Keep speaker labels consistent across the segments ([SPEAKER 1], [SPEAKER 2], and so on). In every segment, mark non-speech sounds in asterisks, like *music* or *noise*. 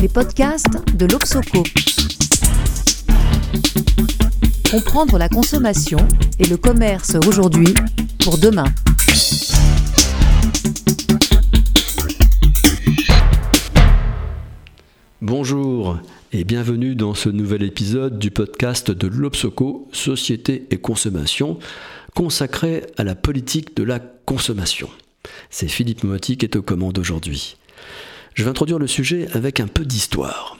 [SPEAKER 1] les podcasts de l'Obsoco. Comprendre la consommation et le commerce aujourd'hui pour demain.
[SPEAKER 2] Bonjour et bienvenue dans ce nouvel épisode du podcast de l'Obsoco Société et Consommation consacré à la politique de la consommation. C'est Philippe Motti qui est aux commandes aujourd'hui. Je vais introduire le sujet avec un peu d'histoire.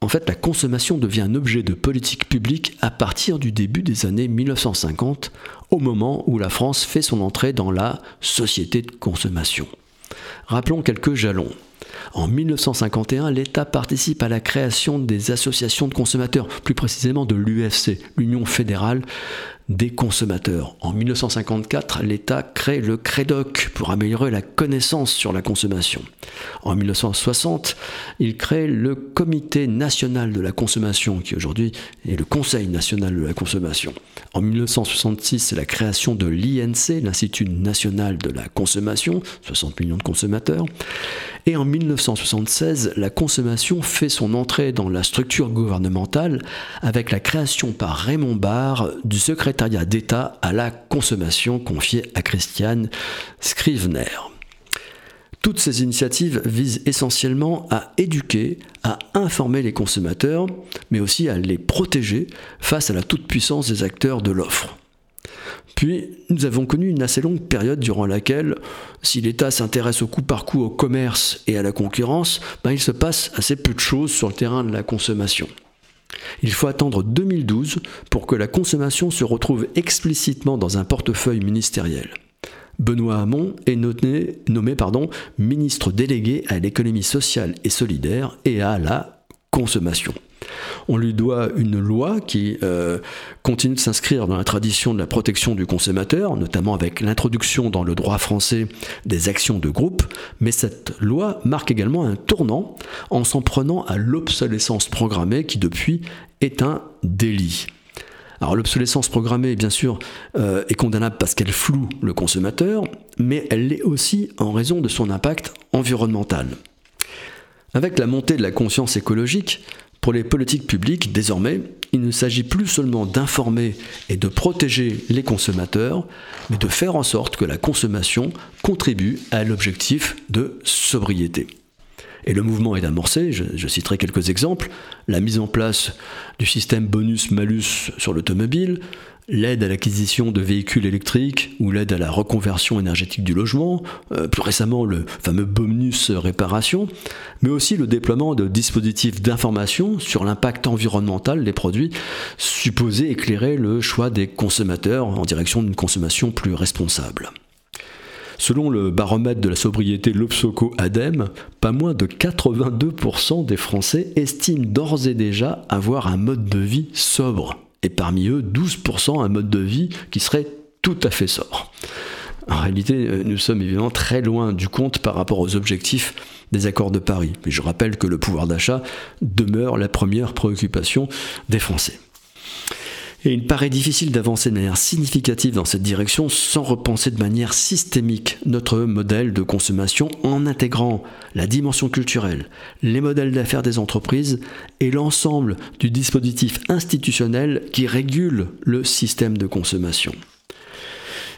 [SPEAKER 2] En fait, la consommation devient un objet de politique publique à partir du début des années 1950, au moment où la France fait son entrée dans la société de consommation. Rappelons quelques jalons. En 1951, l'État participe à la création des associations de consommateurs, plus précisément de l'UFC, l'Union fédérale des consommateurs. En 1954, l'État crée le CREDOC pour améliorer la connaissance sur la consommation. En 1960, il crée le Comité national de la consommation, qui aujourd'hui est le Conseil national de la consommation. En 1966, c'est la création de l'INC, l'Institut national de la consommation, 60 millions de consommateurs. Et en 1976, la consommation fait son entrée dans la structure gouvernementale avec la création par Raymond Barre du d'État à la consommation confié à Christiane Scrivener. Toutes ces initiatives visent essentiellement à éduquer, à informer les consommateurs, mais aussi à les protéger face à la toute-puissance des acteurs de l'offre. Puis, nous avons connu une assez longue période durant laquelle, si l'État s'intéresse au coup par coup au commerce et à la concurrence, ben, il se passe assez peu de choses sur le terrain de la consommation. Il faut attendre 2012 pour que la consommation se retrouve explicitement dans un portefeuille ministériel. Benoît Hamon est nommé, ministre délégué à l'économie sociale et solidaire et à la consommation. On lui doit une loi qui euh, continue de s'inscrire dans la tradition de la protection du consommateur, notamment avec l'introduction dans le droit français des actions de groupe, mais cette loi marque également un tournant en s'en prenant à l'obsolescence programmée qui depuis est un délit. Alors l'obsolescence programmée, bien sûr, euh, est condamnable parce qu'elle floue le consommateur, mais elle l'est aussi en raison de son impact environnemental. Avec la montée de la conscience écologique, pour les politiques publiques, désormais, il ne s'agit plus seulement d'informer et de protéger les consommateurs, mais de faire en sorte que la consommation contribue à l'objectif de sobriété. Et le mouvement est amorcé, je, citerai quelques exemples, la mise en place du système bonus-malus sur l'automobile, l'aide à l'acquisition de véhicules électriques ou l'aide à la reconversion énergétique du logement, euh, plus récemment le fameux bonus réparation, mais aussi le déploiement de dispositifs d'information sur l'impact environnemental des produits supposés éclairer le choix des consommateurs en direction d'une consommation plus responsable. Selon le baromètre de la sobriété Lopsoco Adem, pas moins de 82% des Français estiment d'ores et déjà avoir un mode de vie sobre et parmi eux 12% un mode de vie qui serait tout à fait sobre. En réalité, euh, nous sommes évidemment très loin du compte par rapport aux objectifs des accords de Paris. Mais je rappelle que le pouvoir d'achat demeure la première préoccupation des Français. Et il paraît difficile d'avancer de manière significative dans cette direction sans repenser de manière systémique notre modèle de consommation en intégrant la dimension culturelle, les modèles d'affaires des entreprises et l'ensemble du dispositif institutionnel qui régule le système de consommation.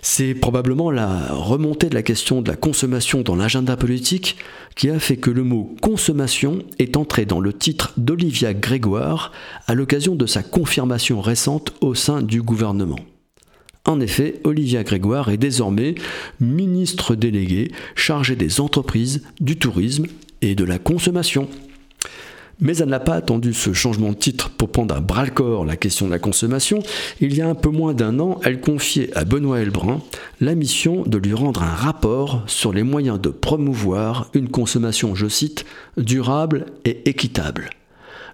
[SPEAKER 2] C'est probablement la remontée de la question de la consommation dans l'agenda politique qui a fait que le mot consommation est entré dans le titre d'Olivia Grégoire à l'occasion de sa confirmation récente au sein du gouvernement. En effet, Olivia Grégoire est désormais ministre déléguée chargée des entreprises, du tourisme et de la consommation. Mais elle n'a pas attendu ce changement de titre pour prendre à bras-le-corps la question de la consommation. Il y a un peu moins d'un an, elle confiait à Benoît Elbrun la mission de lui rendre un rapport sur les moyens de promouvoir une consommation, je cite, durable et équitable.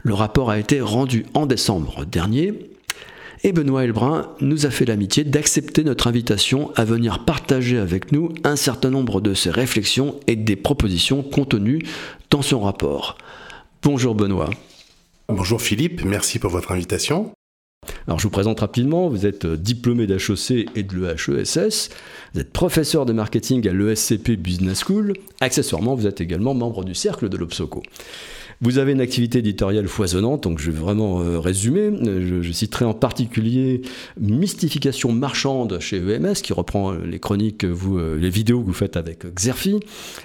[SPEAKER 2] Le rapport a été rendu en décembre dernier et Benoît Elbrun nous a fait l'amitié d'accepter notre invitation à venir partager avec nous un certain nombre de ses réflexions et des propositions contenues dans son rapport. Bonjour Benoît.
[SPEAKER 3] Bonjour Philippe, merci pour votre invitation.
[SPEAKER 2] Alors je vous présente rapidement, vous êtes diplômé d'HEC et de l'EHESS, vous êtes professeur de marketing à l'ESCP Business School, accessoirement vous êtes également membre du cercle de l'Obsoco. Vous avez une activité éditoriale foisonnante, donc je vais vraiment euh, résumer. Je, citerai en particulier Mystification marchande chez EMS, qui reprend les chroniques, vous, les vidéos que vous faites avec Xerfi.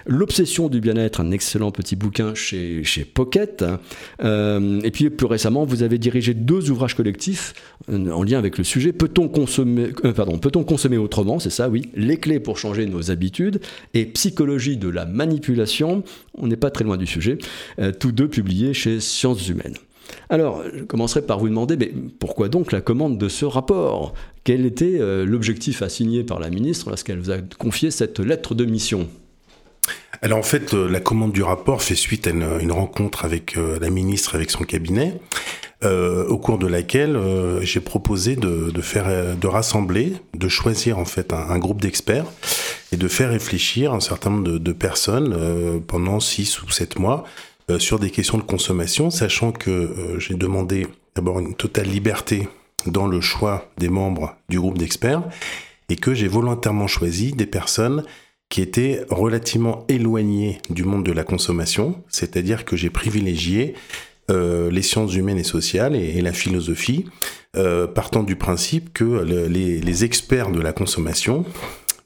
[SPEAKER 2] L'obsession du bien-être, un excellent petit bouquin chez, chez Pocket. et puis plus récemment, vous avez dirigé deux ouvrages collectifs en lien avec le sujet. Peut-on consommer, pardon, peut-on consommer autrement? C'est ça, oui. Les clés pour changer nos habitudes et psychologie de la manipulation. On n'est pas très loin du sujet. Euh, tous deux publiés chez Sciences Humaines. Alors, je commencerai par vous demander, mais pourquoi donc la commande de ce rapport? Quel était euh, l'objectif assigné par la ministre lorsqu'elle vous a confié cette lettre de mission?
[SPEAKER 3] Alors en fait, euh, la commande du rapport fait suite à une, rencontre avec la ministre, avec son cabinet, au cours de laquelle j'ai proposé de, faire, de rassembler, de choisir en fait un groupe d'experts et de faire réfléchir un certain nombre de, personnes euh, pendant 6 ou 7 mois euh, sur des questions de consommation, sachant que euh, j'ai demandé d'abord une totale liberté dans le choix des membres du groupe d'experts et que j'ai volontairement choisi des personnes qui étaient relativement éloignées du monde de la consommation, c'est-à-dire que j'ai privilégié les sciences humaines et sociales et, la philosophie, partant du principe que les, experts de la consommation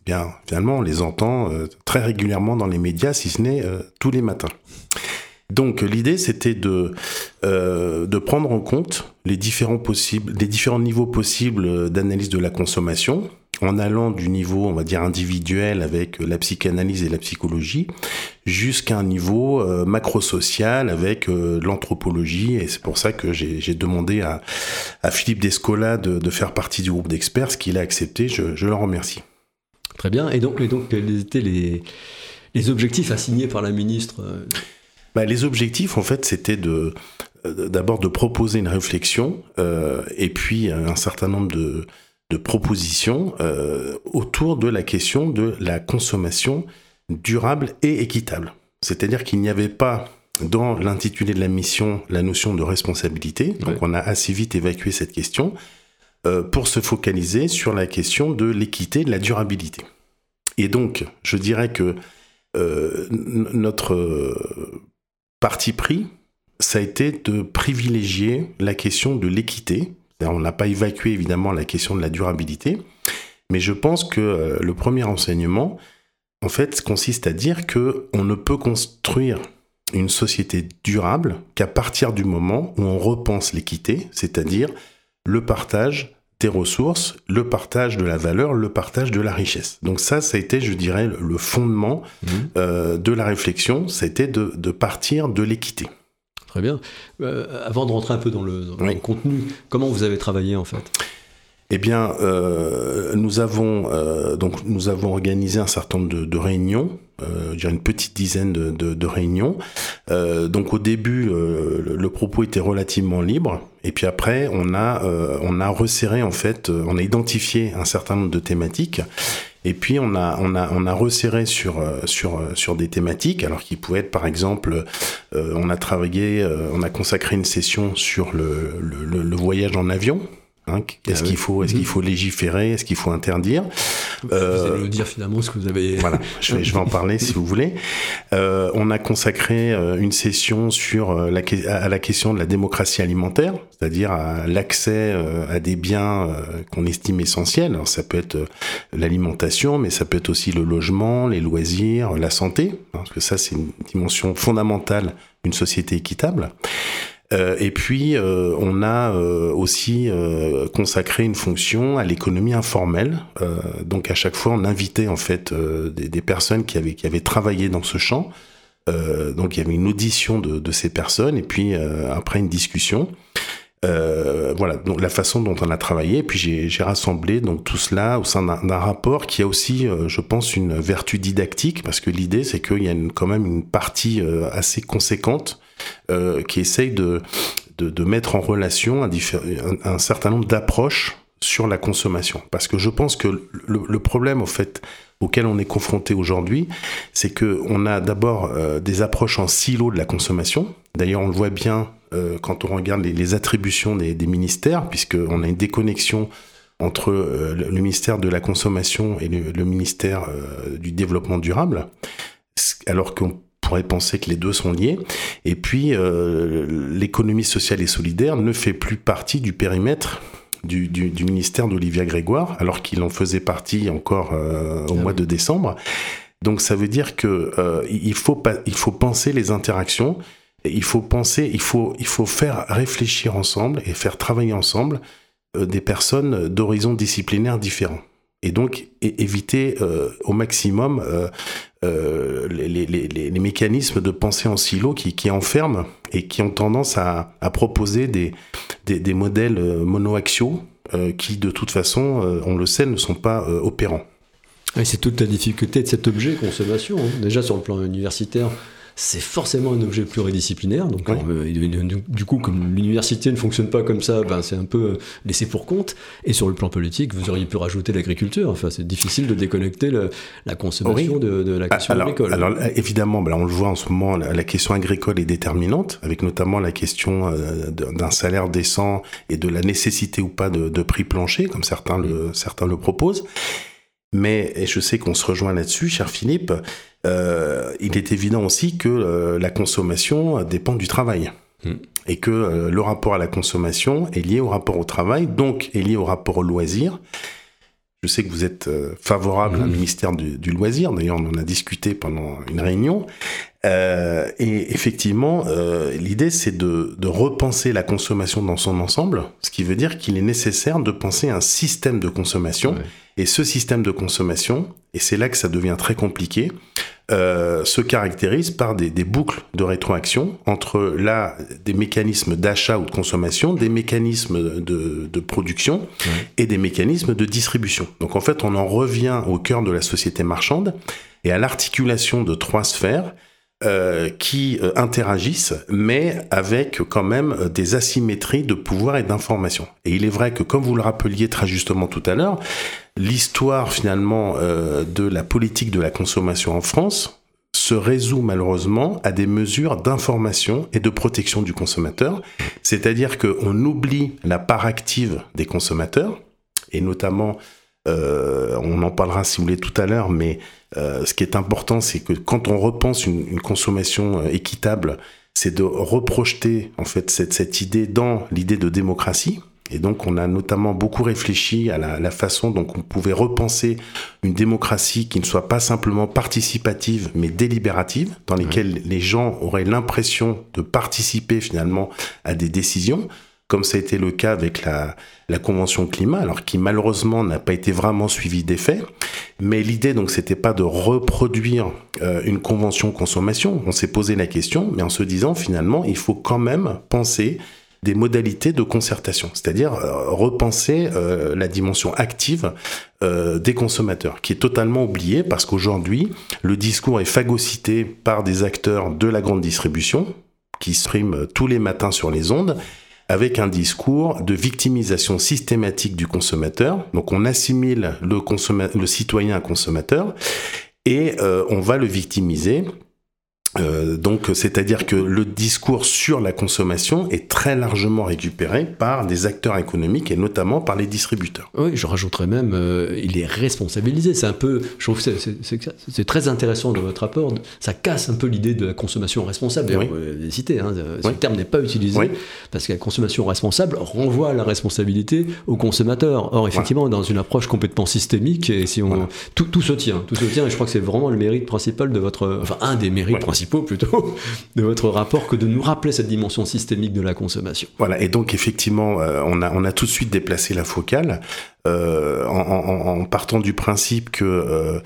[SPEAKER 3] bien, finalement, on les entend euh, très régulièrement dans les médias, si ce n'est euh, tous les matins. Donc l'idée, c'était de, euh, de prendre en compte les différents, possibles, les différents niveaux possibles d'analyse de la consommation, en allant du niveau, on va dire, individuel avec la psychanalyse et la psychologie, jusqu'à un niveau macro-social avec l'anthropologie. Et c'est pour ça que j'ai demandé à, à Philippe Descola de, de, faire partie du groupe d'experts, ce qu'il a accepté. Je, je le remercie.
[SPEAKER 2] Très bien. Et donc, donc quels étaient les, les objectifs assignés par la ministre euh
[SPEAKER 3] bah, Les objectifs, en fait, c'était de euh, d'abord de proposer une réflexion euh, et puis un certain nombre de, de propositions autour de la question de la consommation durable et équitable. C'est-à-dire qu'il n'y avait pas dans l'intitulé de la mission la notion de responsabilité, donc on a assez vite évacué cette question. Euh, pour se focaliser sur la question de l'équité, de la durabilité. Et donc, je dirais que euh, notre euh, parti pris, ça a été de privilégier la question de l'équité. On n'a pas évacué évidemment la question de la durabilité, mais je pense que le premier enseignement, en fait, consiste à dire que on ne peut construire une société durable qu'à partir du moment où on repense l'équité, c'est-à-dire le partage des ressources, le partage de la valeur, le partage de la richesse. Donc ça, ça a été, je dirais, le fondement mmh. euh, de la réflexion, été de, partir de l'équité.
[SPEAKER 2] Très bien. Euh, avant de rentrer un peu dans, le, contenu, comment vous avez travaillé en fait?
[SPEAKER 3] Eh bien, euh, nous avons donc nous avons organisé un certain nombre de, réunions, euh, une petite dizaine de, réunions. donc au début, le propos était relativement libre. Et puis après, on a, euh, resserré en fait, euh, on a identifié un certain nombre de thématiques. Et puis on a, resserré sur, euh, des thématiques, alors qui pouvaient être par exemple, on a travaillé, on a consacré une session sur le voyage en avion, Hein, est-ce ah qu'il faut, est-ce qu'il faut légiférer, est-ce qu'il faut interdire
[SPEAKER 2] Vous allez nous dire finalement ce que vous avez.
[SPEAKER 3] Voilà, je vais, je vais en parler si vous voulez. Euh, on a consacré euh, une session sur euh, la, à la question de la démocratie alimentaire, c'est-à-dire à, l'accès à des biens qu'on estime essentiels. Alors, ça peut être l'alimentation, mais ça peut être aussi le logement, les loisirs, la santé, hein, parce que ça c'est une dimension fondamentale d'une société équitable. Euh, et puis, euh, on a euh, aussi consacré une fonction à l'économie informelle. donc, à chaque fois, on invitait en fait des, personnes qui avaient, travaillé dans ce champ. donc, il y avait une audition de, de ces personnes et puis après une discussion. voilà, donc la façon dont on a travaillé. Et puis j'ai rassemblé donc tout cela au sein d'un rapport qui a aussi, je pense, une vertu didactique parce que l'idée c'est qu'il y a quand même une partie assez conséquente euh, qui essaye de, de, mettre en relation un, certain nombre d'approches sur la consommation. Parce que je pense que le, problème, au fait, auquel on est confronté aujourd'hui, c'est que on a d'abord euh, des approches en silo de la consommation. D'ailleurs, on le voit bien euh, quand on regarde les, attributions des, des ministères, puisqu'on a une déconnexion entre le ministère de la consommation et le, le ministère du développement durable, alors qu'on pourrait penser que les deux sont liés. Et puis, l'économie sociale et solidaire ne fait plus partie du périmètre du, ministère d'Olivia Grégoire, alors qu'il en faisait partie encore au ah mois de décembre. Donc ça veut dire que il faut il faut penser les interactions il faut penser, il faut, il faut faire réfléchir ensemble et faire travailler ensemble euh, des personnes d'horizons disciplinaires différents. Et donc éviter euh, au maximum euh, les, mécanismes de pensée en silo qui, qui, enferment et qui ont tendance à, proposer des, des, modèles monoaxiaux qui, de toute façon, on le sait, ne sont pas opérants.
[SPEAKER 2] c'est toute la difficulté de cet objet consommation. Hein. Déjà sur le plan universitaire, c'est forcément un objet pluridisciplinaire. Donc, euh, du coup, comme l'université ne fonctionne pas comme ça, ben, c'est un peu euh, laissé pour compte. Et sur le plan politique, vous auriez pu rajouter l'agriculture. Enfin, c'est difficile de déconnecter la consommation de, la question agricole.
[SPEAKER 3] Alors, évidemment, ben, on le voit en ce moment, la, question agricole est déterminante, avec notamment la question euh, d'un salaire décent et de la nécessité ou pas de, prix plancher, comme certains le, certains le proposent. Mais, et je sais qu'on se rejoint là-dessus, cher Philippe, euh, il est évident aussi que euh, la consommation dépend du travail. Hmm. Et que euh, le rapport à la consommation est lié au rapport au travail, donc est lié au rapport au loisir. Je sais que vous êtes favorable hmm. ministère du, loisir, d'ailleurs on en a discuté pendant une réunion. Et effectivement, l'idée c'est de, repenser la consommation dans son ensemble, ce qui veut dire qu'il est nécessaire de penser un système de consommation. Et ce système de consommation, et c'est là que ça devient très compliqué, euh, se caractérise par des, boucles de rétroaction entre là des mécanismes d'achat ou de consommation, des mécanismes de, production et des mécanismes de distribution. Donc en fait, on en revient au cœur de la société marchande et à l'articulation de trois sphères euh, qui euh, interagissent, mais avec quand même des asymétries de pouvoir et d'information. Et il est vrai que, comme vous le rappeliez très justement tout à l'heure, l'histoire finalement euh, de la politique de la consommation en France se résout malheureusement à des mesures d'information et de protection du consommateur, c'est-à-dire qu'on oublie la part active des consommateurs, et notamment, euh, on en parlera si vous voulez tout à l'heure, mais euh, ce qui est important, c'est que quand on repense une, une consommation équitable, c'est de reprojeter en fait cette, cette idée dans l'idée de démocratie, et donc, on a notamment beaucoup réfléchi à la, façon dont on pouvait repenser une démocratie qui ne soit pas simplement participative, mais délibérative, dans lesquelles les gens auraient l'impression de participer finalement à des décisions, comme ça a été le cas avec la, Convention climat, alors qui malheureusement n'a pas été vraiment suivie des faits. Mais l'idée, donc, c'était pas de reproduire euh, une convention consommation. On s'est posé la question, mais en se disant finalement, il faut quand même penser des modalités de concertation, c'est-à-dire euh, repenser euh, la dimension active des consommateurs, qui est totalement oubliée parce qu'aujourd'hui, le discours est phagocyté par des acteurs de la grande distribution qui se tous les matins sur les ondes avec un discours de victimisation systématique du consommateur. Donc on assimile le, citoyen à consommateur et on va le victimiser euh, donc, c'est-à-dire que le discours sur la consommation est très largement récupéré par des acteurs économiques et notamment par les distributeurs.
[SPEAKER 2] Oui, je rajouterais même, euh, il est responsabilisé. C'est un peu, je trouve que c'est très intéressant dans votre rapport. Ça casse un peu l'idée de la consommation responsable. D'ailleurs, oui. cité, hein, ce terme n'est pas utilisé parce que la consommation responsable renvoie la responsabilité au consommateur. Or, effectivement, dans une approche complètement systémique, et si on, tout, tout, se tient, tout se tient. Et je crois que c'est vraiment le mérite principal de votre, enfin un des mérites principaux plutôt de votre rapport que de nous rappeler cette dimension systémique de la consommation.
[SPEAKER 3] Voilà, et donc effectivement, euh, on, a, on a tout de suite déplacé la focale. Euh, en, partant du principe que euh,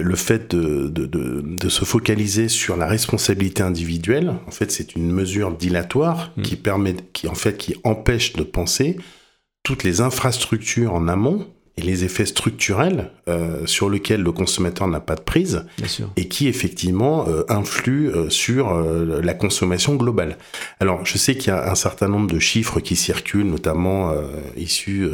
[SPEAKER 3] le fait de, de, de, se focaliser sur la responsabilité individuelle, en fait, c'est une mesure dilatoire mmh. qui permet, qui en fait, qui empêche de penser toutes les infrastructures en amont et les effets structurels euh, sur lesquels le consommateur n'a pas de prise et qui effectivement euh, influent euh, sur euh, la consommation globale. Alors je sais qu'il y a un certain nombre de chiffres qui circulent, notamment euh, issus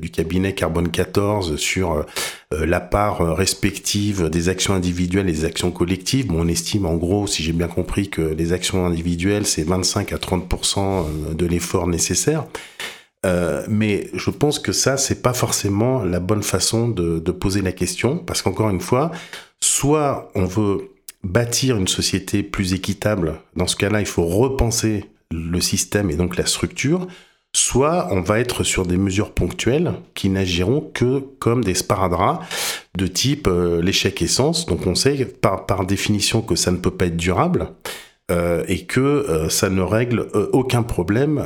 [SPEAKER 3] du cabinet Carbone 14 sur la part respective des actions individuelles et des actions collectives. Bon, on estime en gros, si j'ai bien compris, que les actions individuelles c'est 25 à 30% de l'effort nécessaire. Euh, mais je pense que ça, c'est pas forcément la bonne façon de, poser la question, parce qu'encore une fois, soit on veut bâtir une société plus équitable, dans ce cas-là, il faut repenser le système et donc la structure, soit on va être sur des mesures ponctuelles qui n'agiront que comme des sparadraps de type euh, l'échec essence. Donc on sait par, par définition que ça ne peut pas être durable. Euh, et que euh, ça ne règle aucun problème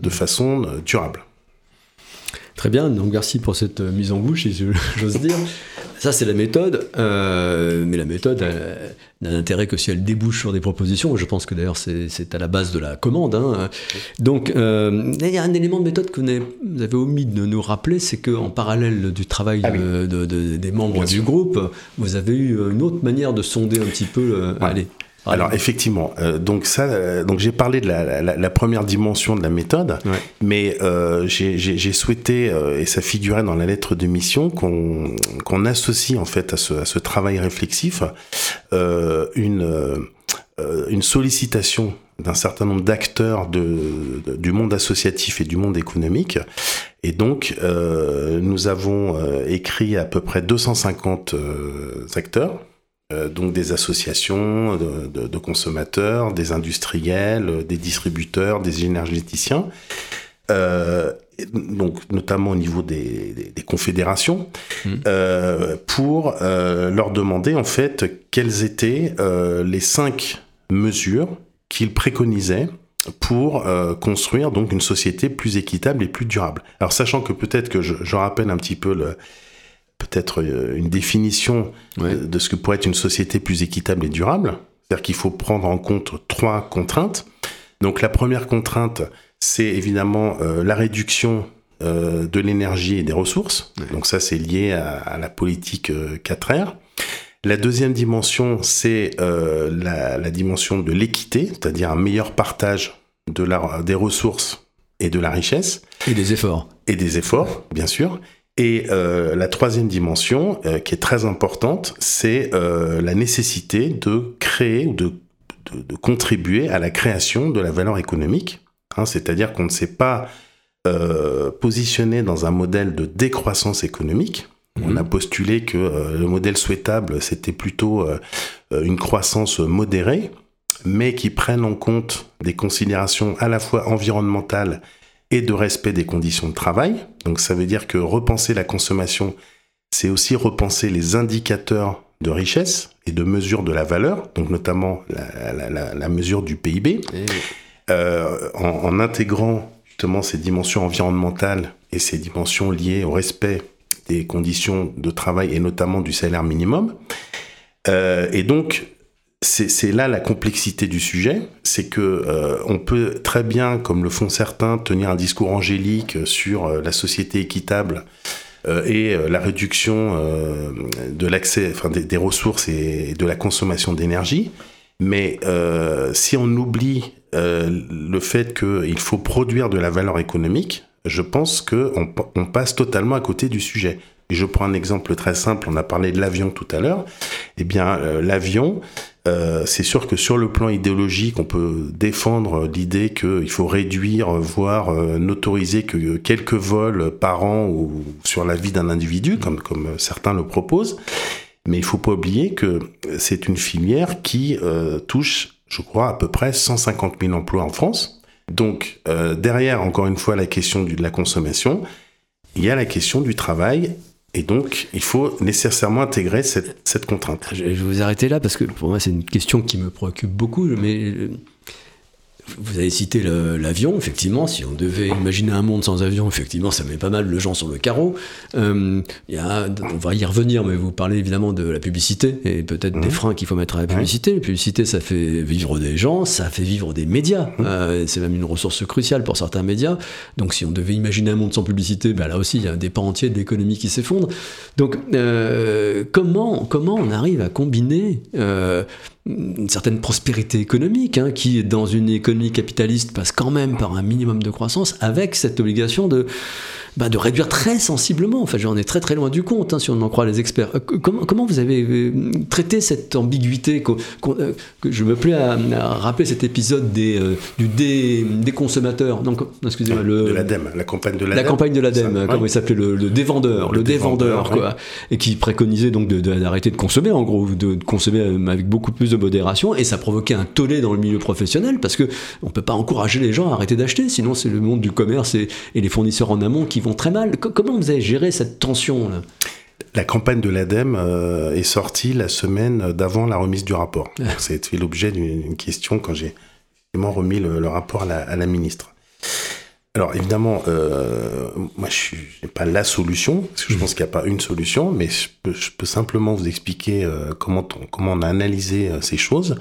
[SPEAKER 3] de façon durable.
[SPEAKER 2] Très bien, donc merci pour cette mise en bouche, si *laughs* j'ose dire. Ça, c'est la méthode, euh, mais la méthode n'a d'intérêt que si elle débouche sur des propositions. Je pense que d'ailleurs, c'est à la base de la commande. Hein. Donc, euh, il y a un élément de méthode que vous avez omis de nous rappeler, c'est qu'en parallèle du travail ah des membres du groupe, vous avez eu une autre manière de sonder un petit peu. Euh, allez,
[SPEAKER 3] alors effectivement, euh, donc ça, euh, donc j'ai parlé de la, première dimension de la méthode, mais euh, j'ai souhaité et ça figurait dans la lettre de mission qu'on associe en fait à ce, travail réflexif une une sollicitation d'un certain nombre d'acteurs du monde associatif et du monde économique. Et donc, nous avons écrit à peu près 250 acteurs euh, donc des associations de, consommateurs, des industriels, des distributeurs, des énergéticiens, euh, donc notamment au niveau des, confédérations, mmh. euh, pour leur demander en fait quelles étaient les cinq mesures qu'ils préconisaient pour construire donc une société plus équitable et plus durable. Alors sachant que peut-être que je, je rappelle un petit peu le, peut-être euh, une définition de, ce que pourrait être une société plus équitable et durable. C'est-à-dire qu'il faut prendre en compte trois contraintes. Donc la première contrainte, c'est évidemment euh, la réduction euh, de l'énergie et des ressources. Donc ça, c'est lié à, la politique 4R. La deuxième dimension, c'est la, la, dimension de l'équité, c'est-à-dire un meilleur partage de la, des ressources et de la richesse.
[SPEAKER 2] Et des efforts.
[SPEAKER 3] Et des efforts, bien sûr. Et euh, la troisième dimension, euh, qui est très importante, c'est euh, la nécessité de créer ou de, de, contribuer à la création de la valeur économique. Hein, C'est-à-dire qu'on ne s'est pas positionné dans un modèle de décroissance économique. On a postulé que le modèle souhaitable, c'était plutôt une croissance modérée, mais qui prenne en compte des considérations à la fois environnementales et de respect des conditions de travail. Donc ça veut dire que repenser la consommation, c'est aussi repenser les indicateurs de richesse et de mesure de la valeur, donc notamment la, mesure du PIB, euh, en, intégrant justement ces dimensions environnementales et ces dimensions liées au respect des conditions de travail et notamment du salaire minimum. Euh, et donc, c'est là la complexité du sujet, c'est que euh, on peut très bien, comme le font certains, tenir un discours angélique sur euh, la société équitable euh, et la réduction de l'accès, des, ressources et de la consommation d'énergie. Mais si on oublie le fait qu'il faut produire de la valeur économique, je pense qu'on on passe totalement à côté du sujet. Je prends un exemple très simple, on a parlé de l'avion tout à l'heure. Eh bien, l'avion, euh, c'est sûr que sur le plan idéologique, on peut défendre l'idée qu'il faut réduire, voire euh, n'autoriser que quelques vols par an ou sur la vie d'un individu, comme, comme certains le proposent. Mais il faut pas oublier que c'est une filière qui euh, touche, je crois, à peu près 150 000 emplois en France. Donc derrière, encore une fois, la question de la consommation, il y a la question du travail et donc, il faut nécessairement intégrer cette, contrainte.
[SPEAKER 2] Je vais vous arrêter là parce que pour moi, c'est une question qui me préoccupe beaucoup. Mais vous avez cité l'avion, effectivement, si on devait imaginer un monde sans avion, effectivement, ça met pas mal de gens sur le carreau. Euh, y a, on va y revenir, mais vous parlez évidemment de la publicité et peut-être des mhm. freins qu'il faut mettre à la publicité. La publicité, ça fait vivre des gens, ça fait vivre des médias. Mhm. Euh, c'est même une ressource cruciale pour certains médias. Donc si on devait imaginer un monde sans publicité, ben là aussi, il y a des pans entiers de l'économie qui s'effondrent. Donc euh, comment, comment on arrive à combiner euh, une certaine prospérité économique, hein, qui dans une économie capitaliste passe quand même par un minimum de croissance, avec cette obligation de, bah, de réduire très sensiblement. Enfin, j'en ai très très loin du compte, hein, si on en croit les experts. Euh, comment, comment vous avez euh, traité cette ambiguïté que Je me plais à, rappeler cet épisode des, du dé, des consommateurs? Donc, excusez-moi,
[SPEAKER 3] le, de l'ADEME, la campagne de
[SPEAKER 2] l'ADEME. La campagne de l'ADEME, comment il s'appelait le, le, dévendeur, le, dévendeur, quoi, et qui préconisait donc d'arrêter de, de, consommer, en gros, de, de, consommer avec beaucoup plus de modération, et ça provoquait un tollé dans le milieu professionnel parce que on peut pas encourager les gens à arrêter d'acheter, sinon c'est le monde du commerce et, et les fournisseurs en amont qui vont très mal. comment vous avez géré cette tension là?
[SPEAKER 3] La campagne de l'ADEME euh, est sortie la semaine d'avant la remise du rapport. C'est fait l'objet d'une question quand j'ai remis le, rapport à la, ministre. Alors évidemment, euh, moi je n'ai pas la solution, parce que je mmh. pense qu'il n'y a pas une solution, mais je peux, simplement vous expliquer euh, comment, on, comment on a analysé ces choses.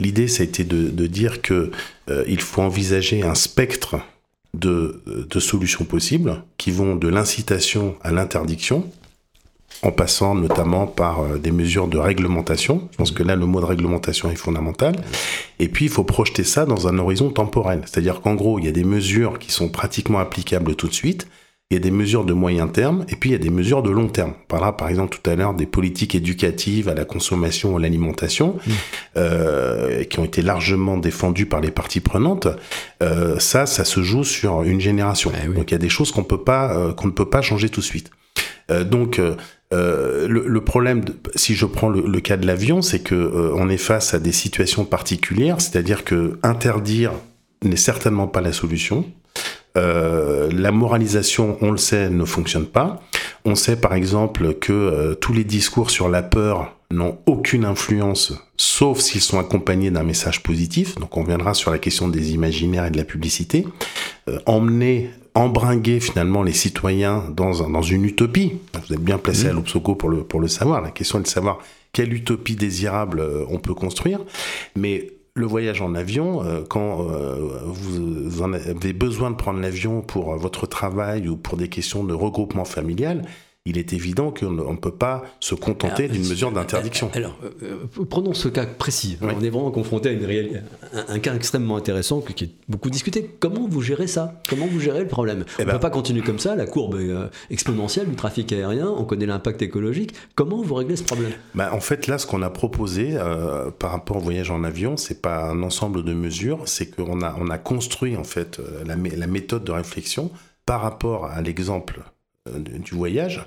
[SPEAKER 3] L'idée, ça a été de, de dire que il faut envisager un spectre de, solutions possibles qui vont de l'incitation à l'interdiction, en passant notamment par euh, des mesures de réglementation. Je pense que là, le mot de réglementation est fondamental. Et puis, il faut projeter ça dans un horizon temporel. C'est-à-dire qu'en gros, il y a des mesures qui sont pratiquement applicables tout de suite, il y a des mesures de moyen terme et puis il y a des mesures de long terme. On parlera par exemple tout à l'heure des politiques éducatives à la consommation ou à l'alimentation mmh. euh, qui ont été largement défendues par les parties prenantes. Euh, ça, ça se joue sur une génération. Eh donc il y a des choses qu'on peut pas, euh, qu'on ne peut pas changer tout de suite. Donc euh, le, le, problème, si je prends le, le cas de l'avion, c'est que on est face à des situations particulières, c'est-à-dire que interdire n'est certainement pas la solution. Euh, la moralisation, on le sait, ne fonctionne pas. On sait par exemple que euh, tous les discours sur la peur n'ont aucune influence, sauf s'ils sont accompagnés d'un message positif. Donc on viendra sur la question des imaginaires et de la publicité. Euh, emmener, embringuer finalement les citoyens dans, dans une utopie. Vous êtes bien placé à l'Obsoco pour le, pour le savoir. La question est de savoir quelle utopie désirable on peut construire. Mais le voyage en avion, euh, quand euh, vous avez besoin de prendre l'avion pour votre travail ou pour des questions de regroupement familial, il est évident qu'on ne peut pas se contenter d'une mesure d'interdiction.
[SPEAKER 2] Alors, euh, euh, prenons ce cas précis. On est vraiment confronté à une un, cas extrêmement intéressant qui est beaucoup discuté. Comment vous gérez ça? Comment vous gérez le problème? Eh On ne ben peut pas continuer comme ça. La courbe est euh, exponentielle du trafic aérien. On connaît l'impact écologique. Comment vous réglez ce problème?
[SPEAKER 3] Bah, En fait, là, ce qu'on a proposé par rapport au voyage en avion, c'est pas un ensemble de mesures. C'est qu'on a, on a construit en fait la, la méthode de réflexion par rapport à l'exemple du voyage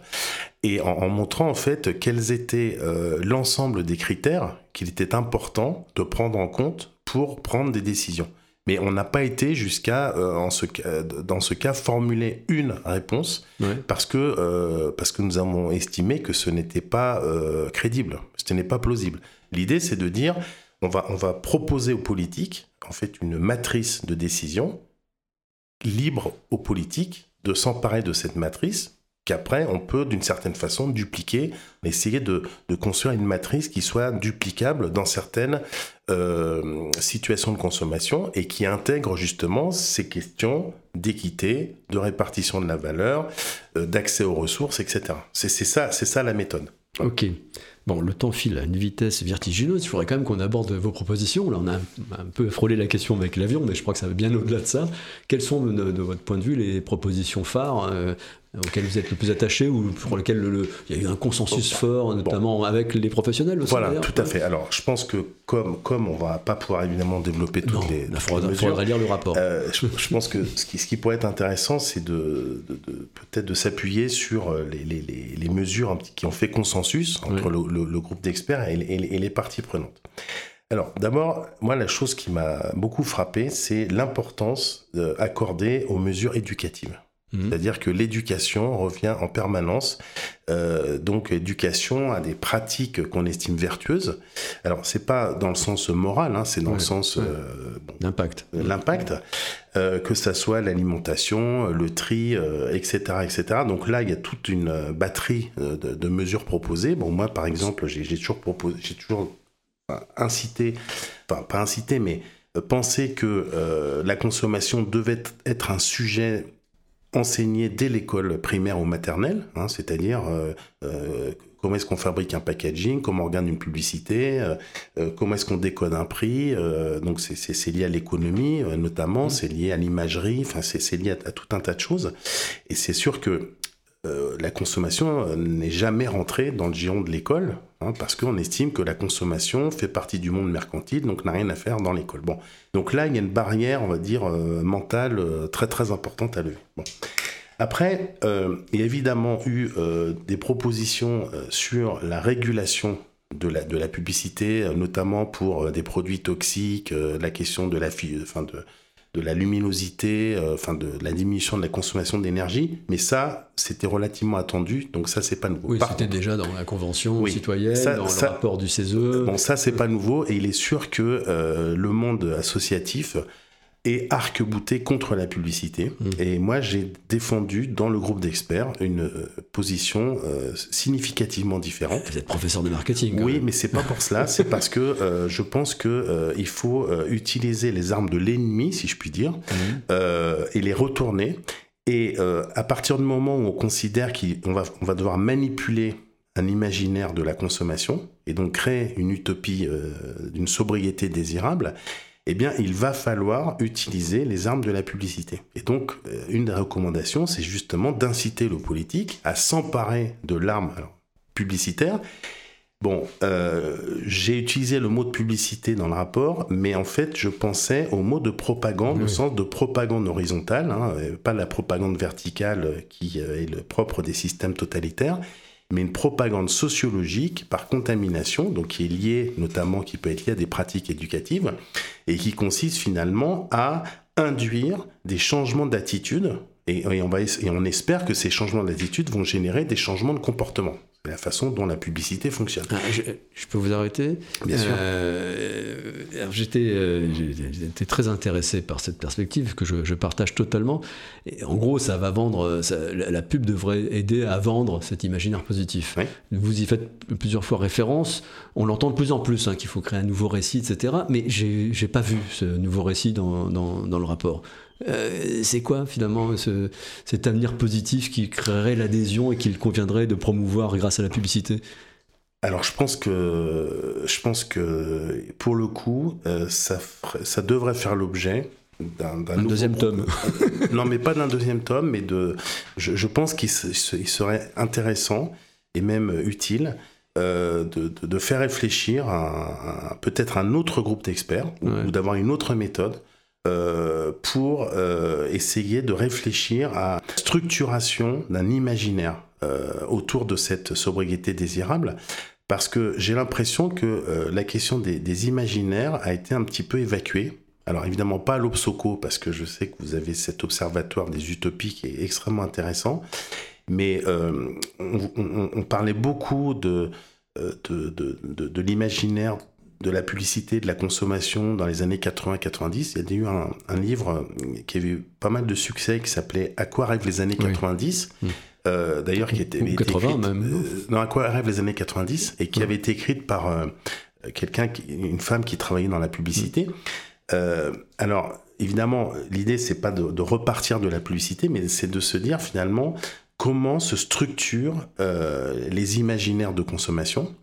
[SPEAKER 3] et en, montrant en fait quels étaient euh, l'ensemble des critères qu'il était important de prendre en compte pour prendre des décisions. Mais on n'a pas été jusqu'à, euh, dans ce cas, formuler une réponse parce, que, parce que nous avons estimé que ce n'était pas crédible, ce n'est pas plausible. L'idée, c'est de dire, on va, on va proposer aux politiques, en fait, une matrice de décision libre aux politiques de s'emparer de cette matrice qu'après on peut d'une certaine façon dupliquer, essayer de, construire une matrice qui soit duplicable dans certaines euh, situations de consommation et qui intègre justement ces questions d'équité, de répartition de la valeur, euh, d'accès aux ressources, etc. C'est ça, c'est ça la méthode.
[SPEAKER 2] Ok. Bon, le temps file à une vitesse vertigineuse. Il faudrait quand même qu'on aborde vos propositions. Là, on a un peu frôlé la question avec l'avion, mais je crois que ça va bien au-delà de ça. Quelles sont, de, votre point de vue, les propositions phares euh, auxquelles vous êtes le plus attaché ou pour lesquelles il y a eu un consensus fort, notamment avec les professionnels aussi,
[SPEAKER 3] Voilà, tout à fait. Alors, je pense que comme, comme on va pas pouvoir évidemment développer toutes les,
[SPEAKER 2] il faudra, lire le rapport.
[SPEAKER 3] Euh, je, pense que ce qui, ce qui pourrait être intéressant, c'est de, peut-être de s'appuyer sur euh, les, les, les, mesures qui ont fait consensus entre le, le, groupe d'experts et, et les parties prenantes. Alors, d'abord, moi, la chose qui m'a beaucoup frappé, c'est l'importance euh, accordée aux mesures éducatives. Mhm. C'est-à-dire que l'éducation revient en permanence, euh, donc éducation à des pratiques qu'on estime vertueuses. Alors c'est pas dans le sens moral, hein, c'est dans le sens
[SPEAKER 2] euh, l'impact,
[SPEAKER 3] l'impact, euh, que ça soit l'alimentation, le tri, etc., etc. Donc là il y a toute une batterie de, mesures proposées. Bon moi par exemple j'ai toujours proposé, j'ai toujours incité, enfin pas incité, mais pensé que la consommation devait être un sujet enseigner dès l'école primaire ou maternelle, hein, c'est-à-dire euh, euh, comment est-ce qu'on fabrique un packaging, comment on regarde une publicité, euh, comment est-ce qu'on décode un prix. donc c'est lié à l'économie notamment, mmh. c'est lié à l'imagerie, enfin c'est lié à, tout un tas de choses. Et c'est sûr que la consommation n'est jamais rentrée dans le giron de l'école, hein, parce qu'on estime que la consommation fait partie du monde mercantile, donc n'a rien à faire dans l'école. Bon, donc là, il y a une barrière, on va dire, euh, mentale très très importante à lever. Bon. Après, il y a évidemment eu des propositions sur la régulation de la, de la publicité, notamment pour des produits toxiques, la question de la, enfin de, de la luminosité, euh, enfin de la diminution de la consommation d'énergie. Mais ça, c'était relativement attendu, donc ça, c'est pas nouveau.
[SPEAKER 2] Oui, c'était déjà dans la convention citoyenne, dans le rapport du CESE.
[SPEAKER 3] Bon, ça, c'est pas nouveau, et il est sûr que euh, le monde associatif et arc-bouté contre la publicité. Mmh. Et moi, j'ai défendu dans le groupe d'experts une euh, position euh, significativement différente.
[SPEAKER 2] Vous êtes professeur de marketing.
[SPEAKER 3] Oui, mais c'est pas pour cela. c'est parce que euh, je pense que il faut utiliser les armes de l'ennemi, si je puis dire, mmh. et les retourner. Et à partir du moment où on considère qu'on va, on va devoir manipuler un imaginaire de la consommation et donc créer une utopie d'une sobriété désirable, eh bien, il va falloir utiliser les armes de la publicité. Et donc, euh, une des recommandations, c'est justement d'inciter le politique à s'emparer de l'arme publicitaire. Bon, euh, j'ai utilisé le mot de publicité dans le rapport, mais en fait, je pensais au mot de propagande, au sens de propagande horizontale, hein, pas la propagande verticale qui euh, est le propre des systèmes totalitaires mais une propagande sociologique par contamination, donc qui est liée notamment, qui peut être liée à des pratiques éducatives, et qui consiste finalement à induire des changements d'attitude, et, et on espère que ces changements d'attitude vont générer des changements de comportement la façon dont la publicité fonctionne.
[SPEAKER 2] Ah, je, peux vous arrêter
[SPEAKER 3] Bien sûr.
[SPEAKER 2] Euh, j'étais, euh, j'étais très intéressé par cette perspective que je, partage totalement. Et en gros, ça va vendre. la pub devrait aider à vendre cet imaginaire positif. Vous y faites plusieurs fois référence. On l'entend de plus en plus hein, qu'il faut créer un nouveau récit, etc. Mais j'ai, j'ai pas vu ce nouveau récit dans, dans, dans le rapport. Euh, c'est quoi finalement cet avenir positif qui créerait l'adhésion et qu'il conviendrait de promouvoir grâce à la publicité?
[SPEAKER 3] Alors je pense que je pense que pour le coup euh, ça ça devrait faire l'objet d'un
[SPEAKER 2] deuxième tome. *laughs*
[SPEAKER 3] non mais pas d'un deuxième tome mais de je, pense qu'il serait intéressant et même utile euh, de, faire réfléchir à, peut-être un autre groupe d'experts ou d'avoir une autre méthode euh, pour euh, essayer de réfléchir à structuration d'un imaginaire euh, autour de cette sobriété désirable. Parce que j'ai l'impression que la question des, imaginaires a été un petit peu évacuée. Alors évidemment pas à l'Obsoco, parce que je sais que vous avez cet observatoire des utopies qui est extrêmement intéressant. Mais on, parlait beaucoup de, de, de l'imaginaire de la publicité, de la consommation dans les années 80-90. Il y a eu un, livre qui avait eu pas mal de succès qui s'appelait À quoi rêvent les années 90 mmh. euh, D'ailleurs, qui était,
[SPEAKER 2] 80 même. Euh,
[SPEAKER 3] non, À quoi rêvent les années 90 et qui avait été écrite par euh, quelqu'un, une femme qui travaillait dans la publicité. Mmh. alors, évidemment, l'idée c'est pas de, de, repartir de la publicité, mais c'est de se dire finalement comment se structurent les imaginaires de consommation.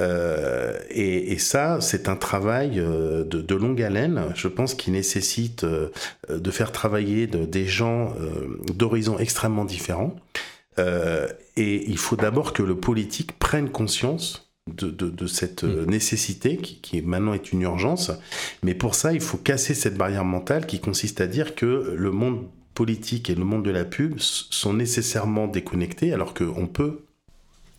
[SPEAKER 3] Euh, et, ça, c'est un travail euh, de, longue haleine, je pense, qui nécessite euh, de faire travailler des gens d'horizons extrêmement différents. et il faut d'abord que le politique prenne conscience de, cette mm. nécessité qui, qui, maintenant est une urgence. Mais pour ça, il faut casser cette barrière mentale qui consiste à dire que le monde politique et le monde de la pub sont nécessairement déconnectés alors qu'on peut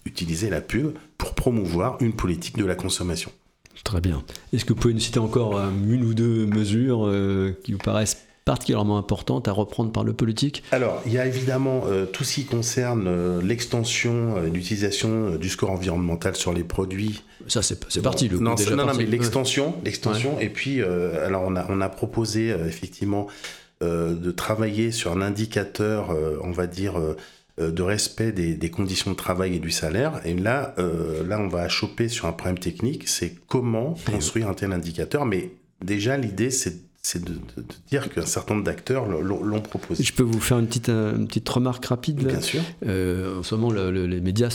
[SPEAKER 3] utiliser la pub pour promouvoir une politique de la consommation.
[SPEAKER 2] Très bien. Est-ce que vous pouvez nous citer encore euh, une ou deux mesures euh, qui vous paraissent particulièrement importantes à reprendre par le politique?
[SPEAKER 3] Alors, il y a évidemment euh, tout ce qui concerne l'extension l'utilisation du score environnemental sur les produits.
[SPEAKER 2] Ça, c'est parti. Le
[SPEAKER 3] non,
[SPEAKER 2] déjà
[SPEAKER 3] non, non, mais l'extension, l'extension. Et puis, alors, on a, on a proposé effectivement de travailler sur un indicateur, on va dire euh, de respect des, conditions de travail et du salaire. Et là, euh, là, on va choper sur un problème technique, c'est comment construire un tel indicateur. Mais déjà, l'idée, c'est c'est de, dire qu'un certain nombre d'acteurs l'ont proposé.
[SPEAKER 2] Je peux vous faire une petite, une petite remarque rapide
[SPEAKER 3] Bien sûr.
[SPEAKER 2] Euh, en ce moment, les médias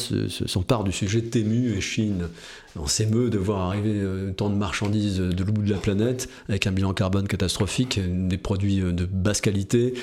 [SPEAKER 2] s'emparent du sujet Tému et Chine. On s'émeut de voir arriver euh, tant de marchandises de l'autre bout de la planète avec un bilan carbone catastrophique, des produits de basse qualité,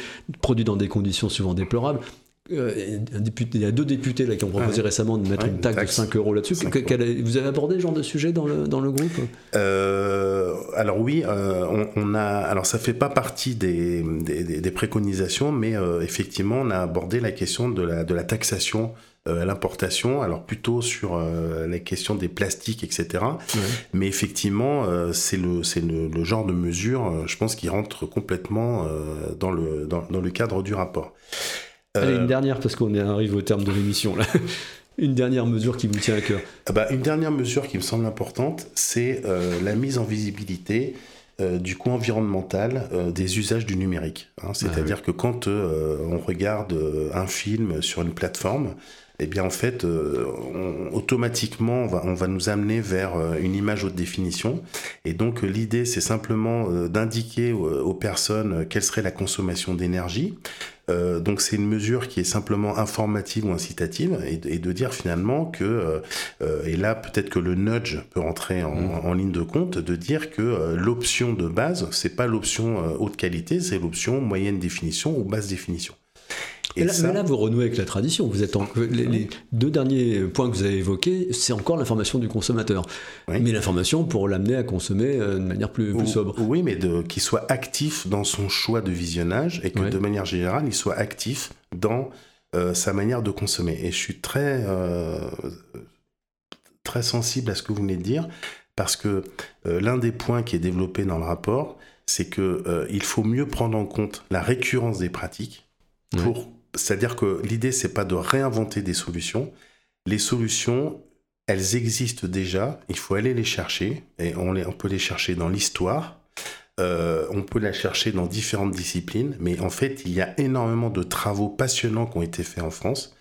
[SPEAKER 2] produits dans des conditions souvent déplorables. Euh, député, il y a deux députés là, qui ont proposé récemment de mettre une, taxe de 5 euros là-dessus. Vous avez abordé ce genre de sujet dans le, dans le groupe
[SPEAKER 3] euh, Alors oui, euh, on, a. Alors ça fait pas partie des, des, préconisations, mais effectivement, on a abordé la question de la, de la taxation à l'importation, alors plutôt sur la question des plastiques, etc. Mais effectivement, c'est le, le, le, genre de mesure, je pense, qui rentre complètement dans, le, dans, dans le cadre du rapport.
[SPEAKER 2] Allez, une euh, dernière, parce qu'on arrive au terme de l'émission là. *laughs* Une dernière mesure qui vous tient à cœur
[SPEAKER 3] ah bah, Une dernière mesure qui me semble importante, c'est euh, la mise en visibilité euh, du coût environnemental des usages du numérique. Hein. C'est-à-dire que quand on regarde un film sur une plateforme, eh bien en fait, automatiquement, on va, on va, nous amener vers une image haute définition. Et donc l'idée, c'est simplement d'indiquer aux personnes quelle serait la consommation d'énergie. Euh, donc c'est une mesure qui est simplement informative ou incitative et, de dire finalement que, euh, euh, et là peut-être que le nudge peut rentrer en, mmh. en ligne de compte, de dire que l'option de base, c'est pas l'option haute qualité, c'est l'option moyenne définition ou basse définition.
[SPEAKER 2] Et là, mais là, vous renouez avec la tradition. Vous êtes les, deux derniers points que vous avez évoqués, c'est encore l'information du consommateur. Mais l'information pour l'amener à consommer euh, de manière plus, sobre.
[SPEAKER 3] Oui, mais qu'il soit actif dans son choix de visionnage et que de manière générale, il soit actif dans euh, sa manière de consommer. Et je suis très, euh, très sensible à ce que vous venez de dire, parce que l'un des points qui est développé dans le rapport, c'est qu'il faut mieux prendre en compte la récurrence des pratiques pour c'est-à-dire que l'idée, c'est pas de réinventer des solutions. Les solutions, elles existent déjà. Il faut aller les chercher. Et on, peut les chercher dans l'histoire. Euh, on peut les chercher dans différentes disciplines. Mais en fait, il y a énormément de travaux passionnants qui ont été faits en France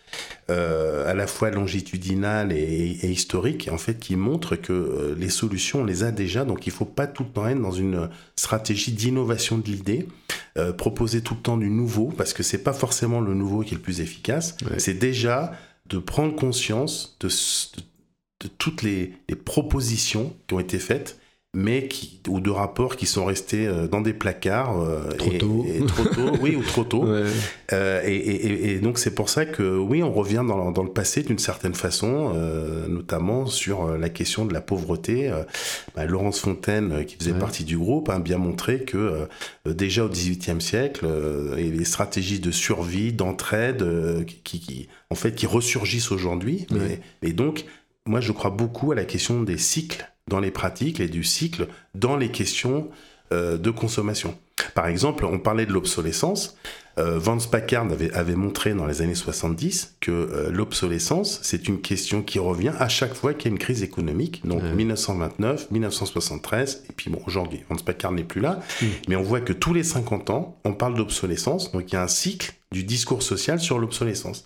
[SPEAKER 3] euh, à la fois longitudinale et, et, historique, en fait, qui montre que euh, les solutions, on les a déjà, donc il ne faut pas tout le temps être dans une stratégie d'innovation de l'idée, euh, proposer tout le temps du nouveau, parce que c'est pas forcément le nouveau qui est le plus efficace, c'est déjà de prendre conscience de, de, toutes les, les, propositions qui ont été faites mais qui, ou de rapports qui sont restés euh, dans des placards.
[SPEAKER 2] Euh, trop tôt.
[SPEAKER 3] trop tôt, oui, ou trop tôt. *laughs* Euh, et, donc c'est pour ça que oui, on revient dans, dans le passé d'une certaine façon, notamment sur la question de la pauvreté. Bah, Laurence Fontaine, qui faisait partie du groupe, a bien montré que déjà au XVIIIe siècle, et les stratégies de survie, d'entraide, qui, qui, en fait, qui ressurgissent aujourd'hui. et donc, moi, je crois beaucoup à la question des cycles dans les pratiques et du cycle dans les questions euh, de consommation. Par exemple, on parlait de l'obsolescence. Euh, Vance Packard avait, avait, montré dans les années 70 que euh, l'obsolescence, c'est une question qui revient à chaque fois qu'il y a une crise économique. Donc 1929, 1973, et puis bon, aujourd'hui, Vance Packard n'est plus là, mm. mais on voit que tous les 50 ans, on parle d'obsolescence. Donc il y a un cycle du discours social sur l'obsolescence.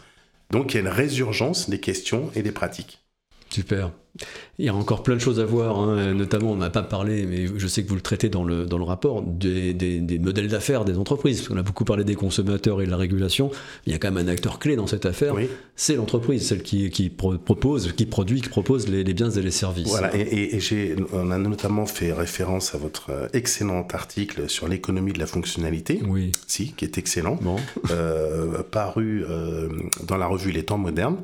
[SPEAKER 3] Donc il y a une résurgence des questions et des pratiques.
[SPEAKER 2] Super. Il y a encore plein de choses à voir, hein. notamment on n'a pas parlé, mais je sais que vous le traitez dans le, dans le rapport, des, des, modèles d'affaires des entreprises. Parce qu'on a beaucoup parlé des consommateurs et de la régulation. Il y a quand même un acteur clé dans cette affaire, c'est l'entreprise, celle qui, qui propose, qui produit, qui propose les, biens et les services.
[SPEAKER 3] Voilà, et, et, on a notamment fait référence à votre euh, excellent article sur l'économie de la fonctionnalité,
[SPEAKER 2] oui.
[SPEAKER 3] si, qui est excellent, euh, paru euh, dans la revue Les Temps modernes.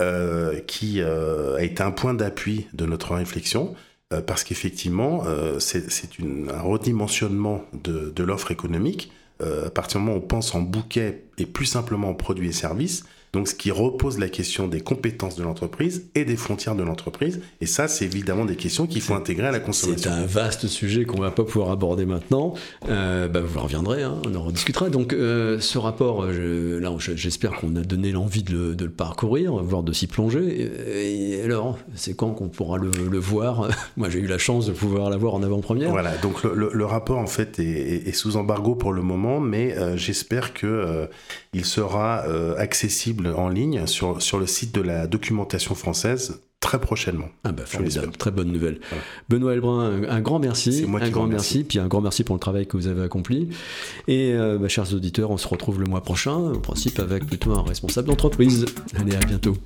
[SPEAKER 3] Euh, qui euh, a été un point d'appui de notre réflexion, euh, parce qu'effectivement, c'est un redimensionnement de, de l'offre économique. à partir du moment où on pense en bouquet et plus simplement en produits et services, donc, ce qui repose la question des compétences de l'entreprise et des frontières de l'entreprise. Et ça, c'est évidemment des questions qu'il faut intégrer à la consommation.
[SPEAKER 2] C'est un vaste sujet qu'on va pas pouvoir aborder maintenant. Euh, bah, vous reviendrez, hein, on en rediscutera. Donc, euh, ce rapport, là, j'espère qu'on a donné l'envie de, le parcourir, voire de s'y plonger. Et, alors, c'est quand qu'on pourra le, voir? *laughs* Moi, j'ai eu la chance de pouvoir l'avoir en avant-première.
[SPEAKER 3] Voilà. Donc, le, rapport, en fait, est, sous embargo pour le moment, mais euh, j'espère que euh, il sera accessible en ligne sur, sur le site de la documentation française très prochainement.
[SPEAKER 2] Ah bah formidable, très bonne nouvelle. Benoît Elbrun, un, grand merci,
[SPEAKER 3] moi
[SPEAKER 2] un grand merci, puis un grand merci pour le travail que vous avez accompli. Et euh, bah, chers auditeurs, on se retrouve le mois prochain, en principe avec plutôt un responsable d'entreprise. Allez, à bientôt.